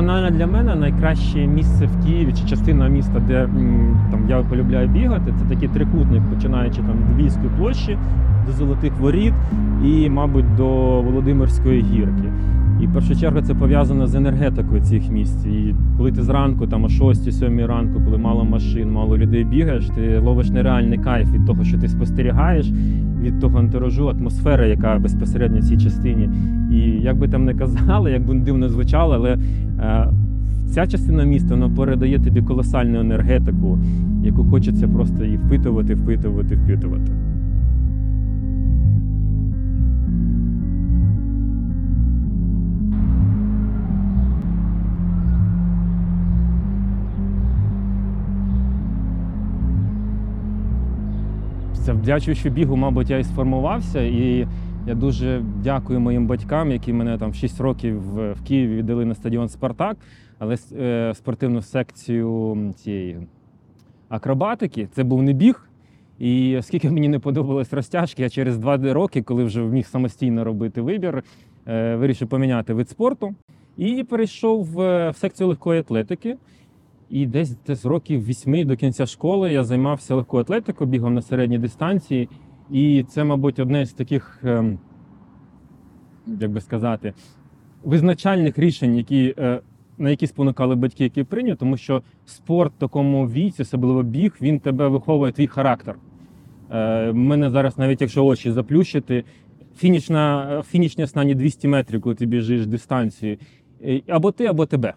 персонально для мене найкраще місце в Києві чи частина міста, де там я полюбляю бігати, це такий трикутник, починаючи там від Львівської площі до Золотих Воріт і, мабуть, до Володимирської гірки. І в першу чергу це пов'язано з енергетикою цих місць. І коли ти зранку, там о 6-7 ранку, коли мало машин, мало людей бігаєш, ти ловиш нереальний кайф від того, що ти спостерігаєш, від того антуражу, атмосфери, яка безпосередньо в цій частині. І як би там не казали, як би дивно звучало, але е, ця частина міста вона передає тобі колосальну енергетику, яку хочеться просто і впитувати, впитувати, впитувати. Завдячуючи бігу, мабуть, я і сформувався. І я дуже дякую моїм батькам, які мене там в 6 років в в Києві віддали на стадіон Спартак, але е, спортивну секцію цієї акробатики це був не біг. І оскільки мені не подобались розтяжки, я через два роки, коли вже міг самостійно робити вибір, е, вирішив поміняти вид спорту і перейшов е, в секцію легкої атлетики. І десь десь років вісьми до кінця школи я займався легкою атлетикою, бігав на середній дистанції. І це, мабуть, одне з таких, ем, як би сказати, визначальних рішень, які, е, на які спонукали батьки, які прийняли, тому що спорт в такому віці, особливо біг, він тебе виховує твій характер. Е, мене зараз, навіть якщо очі заплющити, фінішна, фінішні останні 200 метрів, коли ти біжиш дистанцію, е, або ти, або тебе.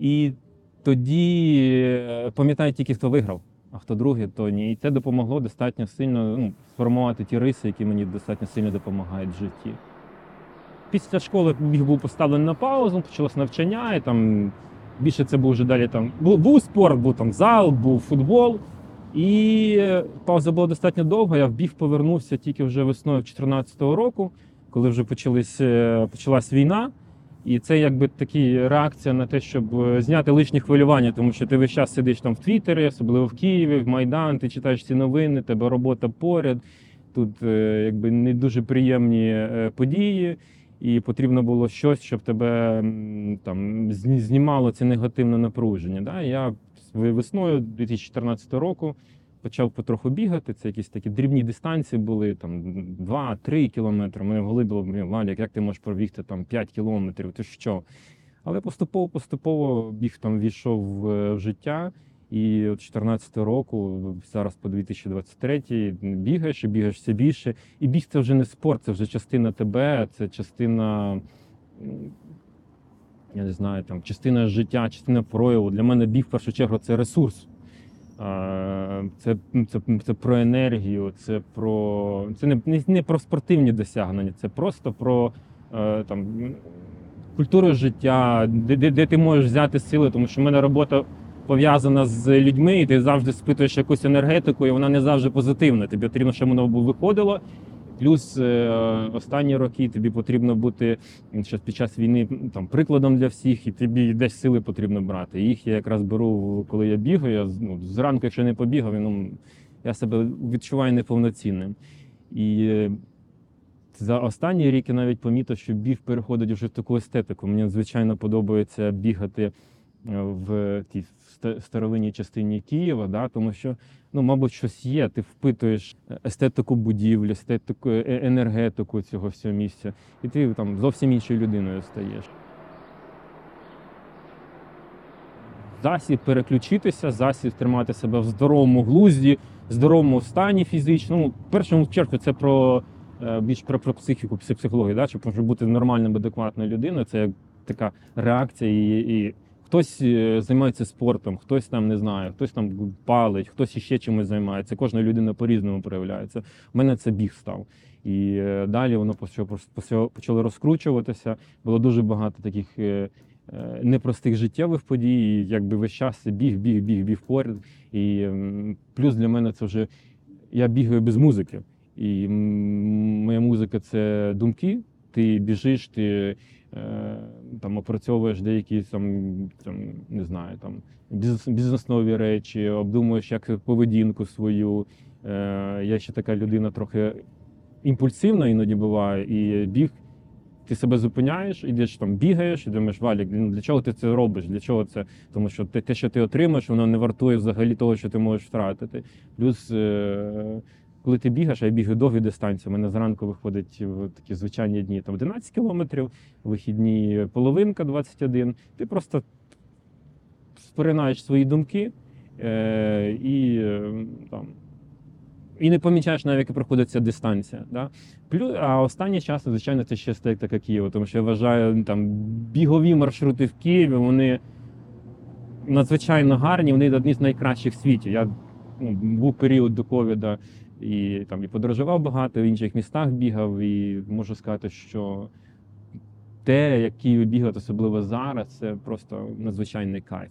І тоді е, пам'ятаю тільки, хто виграв, а хто другий, то ні. І це допомогло достатньо сильно ну, сформувати ті риси, які мені достатньо сильно допомагають в житті. Після школи біг був поставлений на паузу, почалось навчання, і там більше це був вже далі там. Був, був спорт, був там зал, був футбол. І е, пауза була достатньо довга. Я в біг повернувся тільки вже весною 2014 року, коли вже е, почалась війна. І це якби такі реакція на те, щоб е, зняти лишні хвилювання, тому що ти весь час сидиш там в Твіттері, особливо в Києві, в Майдан, ти читаєш ці новини, тебе робота поряд. Тут е, якби не дуже приємні е, події, і потрібно було щось, щоб тебе там знімало це негативне напруження. Да? Я весною 2014 року почав потроху бігати. Це якісь такі дрібні дистанції були, там 2-3 кілометри. Мене в голові було, Валік, як ти можеш пробігти там 5 кілометрів, ти що? Але поступово-поступово біг там війшов в, в життя. І от 2014 року, зараз по 2023, бігаєш і бігаєш все більше. І біг це вже не спорт, це вже частина тебе, це частина, я не знаю, там, частина життя, частина прояву. Для мене біг в першу чергу це ресурс. Це, це, це про енергію, це про це не, не, не про спортивні досягнення, це просто про е, там, культуру життя, де, де, де ти можеш взяти сили, тому що в мене робота пов'язана з людьми, і ти завжди спитуєш якусь енергетику, і вона не завжди позитивна. Тобі потрібно, щоб воно виходило. Плюс е, останні роки тобі потрібно бути ще під час війни там прикладом для всіх, і тобі десь сили потрібно брати. Їх я якраз беру, коли я бігаю. Я ну, зранку, якщо не побігав, ну, я себе відчуваю неповноцінним. І е, за останній рік я навіть помітив, що біг переходить вже в таку естетику. Мені звичайно подобається бігати е, в тій старовинній частині Києва, да, тому що, ну, мабуть, щось є. Ти впитуєш естетику будівлі, естетику, е- енергетику цього всього місця, і ти там зовсім іншою людиною стаєш. Засіб переключитися, засіб тримати себе в здоровому глузді, здоровому стані фізичному. В першому чергу це про е, більш про, про психіку, пси- психологію, да? щоб бути нормальним, адекватною людиною. Це як така реакція. І, і хтось е, займається спортом, хтось там не знаю, хтось там палить, хтось іще чимось займається. Кожна людина по-різному проявляється. У мене це біг став. І е, далі воно почало, розкручуватися. Було дуже багато таких. е, Непростих життєвих подій, і якби весь час біг, біг, біг, біг поряд. І плюс для мене це вже я бігаю без музики. І моя музика це думки. Ти біжиш, ти там опрацьовуєш деякі там, там не знаю, там бізнеснові речі, обдумуєш як поведінку свою. Е, я ще така людина трохи імпульсивна іноді буває, і біг ти себе зупиняєш, ідеш там, бігаєш і думаєш, Валік, для чого ти це робиш? Для чого це? Тому що те, що ти отримаєш, воно не вартує взагалі того, що ти можеш втратити. Плюс, е, коли ти бігаєш, а я бігаю довгі дистанції, у мене зранку виходить в такі звичайні дні там 11 кілометрів, вихідні половинка 21. Ти просто споринаєш свої думки е, і е, там. І не помічаєш навіть, як проходить ця дистанція. Да? Плюс, а останні часи, звичайно, це ще стейк така Києва, тому що я вважаю, там бігові маршрути в Києві, вони надзвичайно гарні, вони одні з найкращих в світі. Я ну, був період до ковіда і там і подорожував багато, в інших містах бігав, і можу сказати, що те, як Києві бігати, особливо зараз, це просто надзвичайний кайф.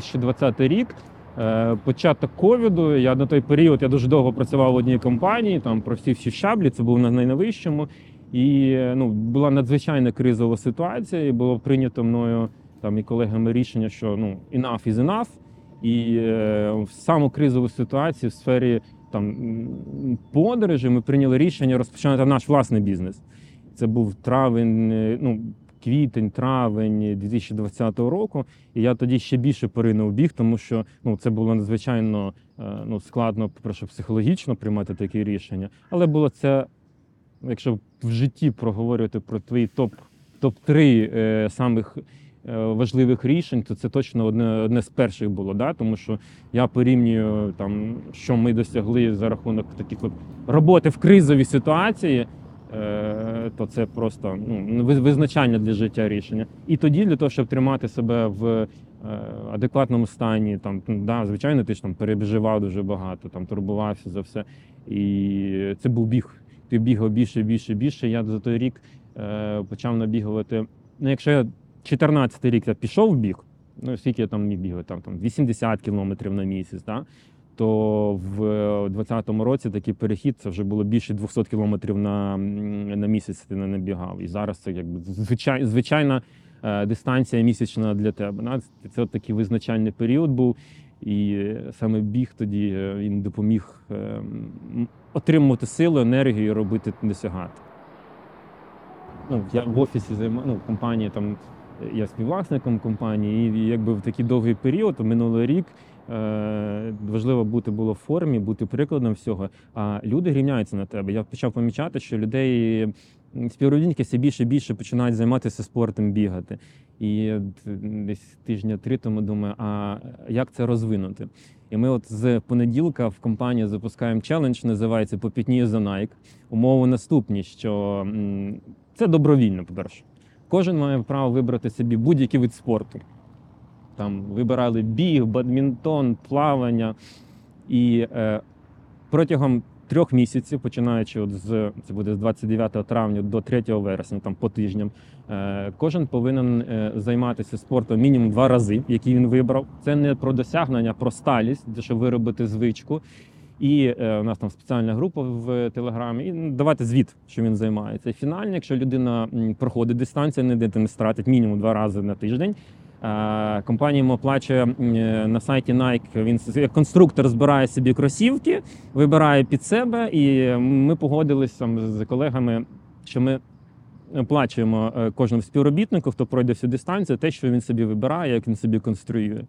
2020 рік. е, Початок ковіду. Я на той період я дуже довго працював в одній компанії, там про всі всі щаблі, це був на найновищому. І е, ну, була надзвичайна кризова ситуація, і було прийнято мною там і колегами рішення, що ну enough is enough. І е, в саму кризову ситуацію в сфері там подорожі ми прийняли рішення розпочинати наш власний бізнес. Це був травень, е, ну квітень, травень 2020 року. І я тоді ще більше поринув біг, тому що ну це було надзвичайно е, ну, складно, по-перше, психологічно приймати такі рішення. Але було це, якщо в житті проговорювати про твої топ топ 3 е, самих е, важливих рішень, то це точно одне, одне з перших було. Да? Тому що я порівнюю там, що ми досягли за рахунок таких от роботи в кризовій ситуації. е, То це просто ну, ви- визначання для життя рішення. І тоді, для того, щоб тримати себе в е, адекватному стані, там да, звичайно, ти ж там переживав дуже багато, там турбувався за все. І це був біг. Ти бігав більше, більше, більше. Я за той рік е, почав набігувати. Ну, якщо я 14 рік я пішов в біг, ну скільки я там міг бігати, там, там 80 кілометрів на місяць, да? То в 2020 році такий перехід це вже було більше 200 кілометрів на, на місяць ти не набігав. І зараз це якби звичай, звичайна е, дистанція місячна для тебе. Це, от такий визначальний період був. І е, саме біг тоді е, він допоміг е, отримувати силу, енергію робити досягати. Ну, я в офісі займаю, ну, компанії там е, я співвласником компанії, і якби в такий довгий період, минулий рік, е, важливо бути було в формі, бути прикладом всього. А люди рівняються на тебе. Я почав помічати, що людей співробітники все більше і більше починають займатися спортом, бігати. І десь тижня три тому думаю, а як це розвинути? І ми от з понеділка в компанії запускаємо челендж, називається Попітніє за Nike. Умови наступні, що це добровільно, по-перше. Кожен має право вибрати собі будь-який вид спорту. Там вибирали біг, бадмінтон, плавання. І е, протягом трьох місяців, починаючи от з це буде з 29 травня до 3 вересня, там по тижням, е, кожен повинен е, займатися спортом мінімум два рази, який він вибрав. Це не про досягнення, а про сталість, щоб виробити звичку. І е, у нас там спеціальна група в телеграмі. І ну, давати звіт, що він займається. І фінально, якщо людина проходить дистанцію, не де не стратить мінімум два рази на тиждень. Е, Компанія йому оплачує е, на сайті Nike. Він як конструктор збирає собі кросівки, вибирає під себе. І ми погодилися з колегами, що ми оплачуємо е, кожному співробітнику, хто пройде всю дистанцію, те, що він собі вибирає, як він собі конструює.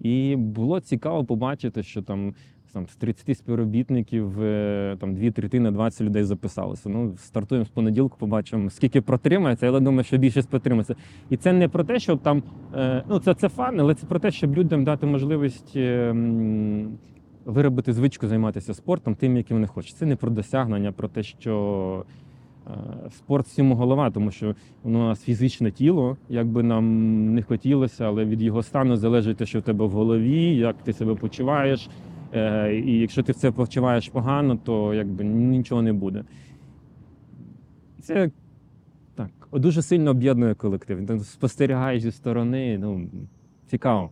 І було цікаво побачити, що там, там з 30 співробітників е, там дві третини 20 людей записалося. Ну, стартуємо з понеділку, побачимо, скільки протримається, але думаю, що більшість протримається. І це не про те, щоб там, е, ну це, це фан, але це про те, щоб людям дати можливість. е, виробити звичку займатися спортом тим, яким вони хочуть. Це не про досягнення, про те, що спорт всьому голова, тому що воно у нас фізичне тіло, як би нам не хотілося, але від його стану залежить те, що в тебе в голові, як ти себе почуваєш. Е, І якщо ти в це почуваєш погано, то якби нічого не буде. Це так, дуже сильно об'єднує колектив. Ти спостерігаєш зі сторони, ну, цікаво.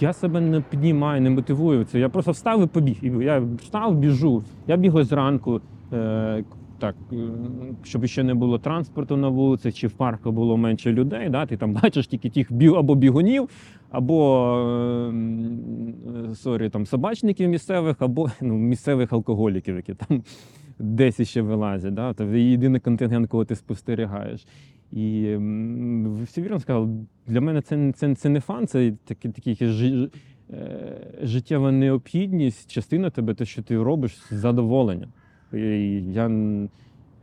Я себе не піднімаю, не мотивую це. Я просто встав і побіг. Я встав, біжу. Я бігаю зранку, е, так, е, щоб ще не було транспорту на вулиці, чи в парку було менше людей. Да? Ти там бачиш тільки тих біг, або бігунів, або е, е, sorry, там, собачників місцевих, або ну, місцевих алкоголіків, які там десь ще вилазять. Да? Це єдиний контингент, кого ти спостерігаєш. І всі вірно сказали, для мене це, це, це не фан, це такий, такий жи, е, життєва необхідність, частина тебе, те, що ти робиш з задоволенням. Я,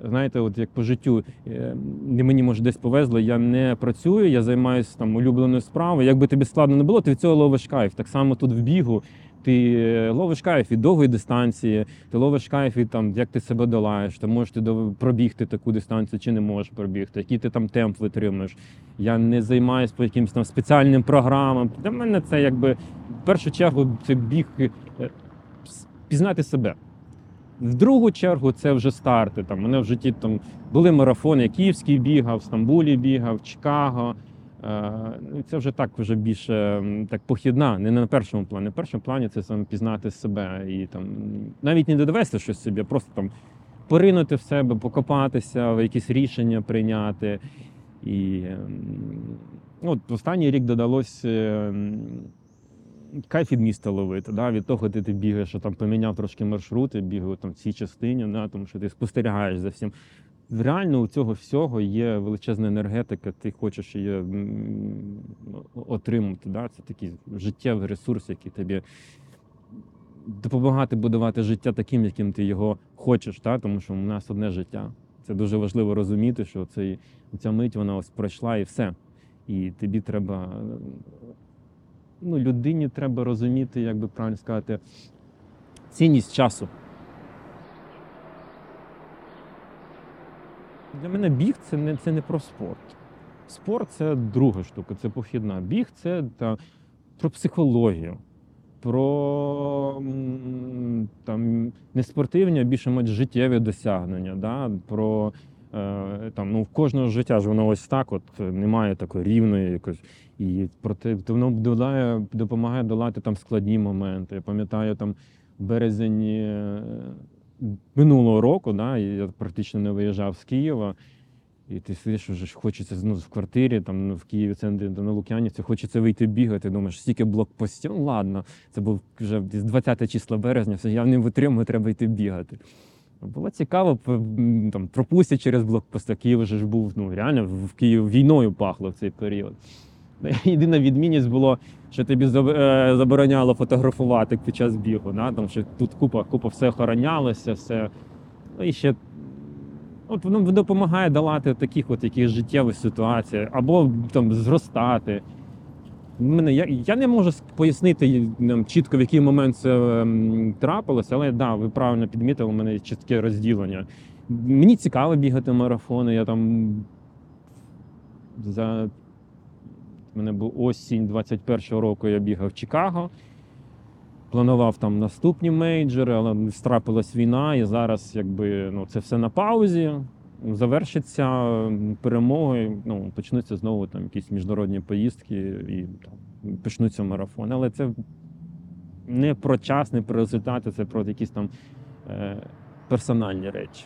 знаєте, от як по життю, е, мені може десь повезло, я не працюю, я займаюся там улюбленою справою. Як би тобі складно не було, ти від цього ловиш кайф. Так само тут в бігу. Ти ловиш кайф від довгої дистанції, ти ловиш кайф від там, як ти себе долаєш, ти можеш ти пробігти таку дистанцію чи не можеш пробігти, який ти там темп витримуєш. Я не займаюся по якимось там спеціальним програмам. Для мене це якби в першу чергу це біг е, пізнати себе. В другу чергу це вже старти. Там, мене в житті там були марафони, я Київський бігав, в Стамбулі бігав, Чикаго. Е, Це вже так вже більше так похідна, не на першому плані. На першому плані це саме пізнати себе і там навіть не додовести щось собі, а просто там поринути в себе, покопатися, якісь рішення прийняти. І ну, от останній рік додалось ем, кайф від міста ловити. Да? Від того, де ти бігаєш, що там поміняв трошки маршрути, бігаю там в цій частині, да? тому що ти спостерігаєш за всім. Реально у цього всього є величезна енергетика, ти хочеш її отримати. Да? Це такий життєвий ресурс, який тобі допомагати будувати життя таким, яким ти його хочеш, да? тому що у нас одне життя. Це дуже важливо розуміти, що цей, ця мить вона ось пройшла і все. І тобі треба. Ну, людині треба розуміти, як би правильно сказати, цінність часу. Для мене біг це не, це не про спорт. Спорт це друга штука, це похідна. Біг це та, про психологію, про там, не спортивні, а більше мать життєві досягнення. Да? Про, е, там, ну, в кожного життя ж воно ось так, от е, немає такої рівної якось. І проте воно долає, допомагає долати там складні моменти. Я пам'ятаю там березень е, минулого року, да, я практично не виїжджав з Києва. І ти сидиш, вже хочеться ну, в квартирі, там ну, в Києві, центрі на Лук'янівці, хочеться вийти бігати. Думаєш, стільки блокпостів, ну ладно, це був вже десь 20 числа березня, все, я не витримую, треба йти бігати. Було цікаво, там пропустять через блокпости. Київ вже ж був ну, реально в Київ війною пахло в цей період. Єдина відмінність було, що тобі е, забороняло фотографувати під час бігу. Да? Тому що тут купа, купа все охоронялося, все. Ну і ще от воно допомагає долати таких от яких життєвих ситуацій, або там зростати. Мене, я, я не можу пояснити нам, чітко, в який момент це ем, трапилося, але да, ви правильно підмітили, у мене чітке розділення. Мені цікаво бігати марафони. Я там за мене був осінь 21-го року, я бігав в Чикаго. Планував там наступні мейджори, але страпилась війна, і зараз якби ну, це все на паузі. завершиться перемогою. Ну, почнуться знову там якісь міжнародні поїздки і там, почнуться марафони. Але це не про час, не про результати, це про якісь там е, персональні речі.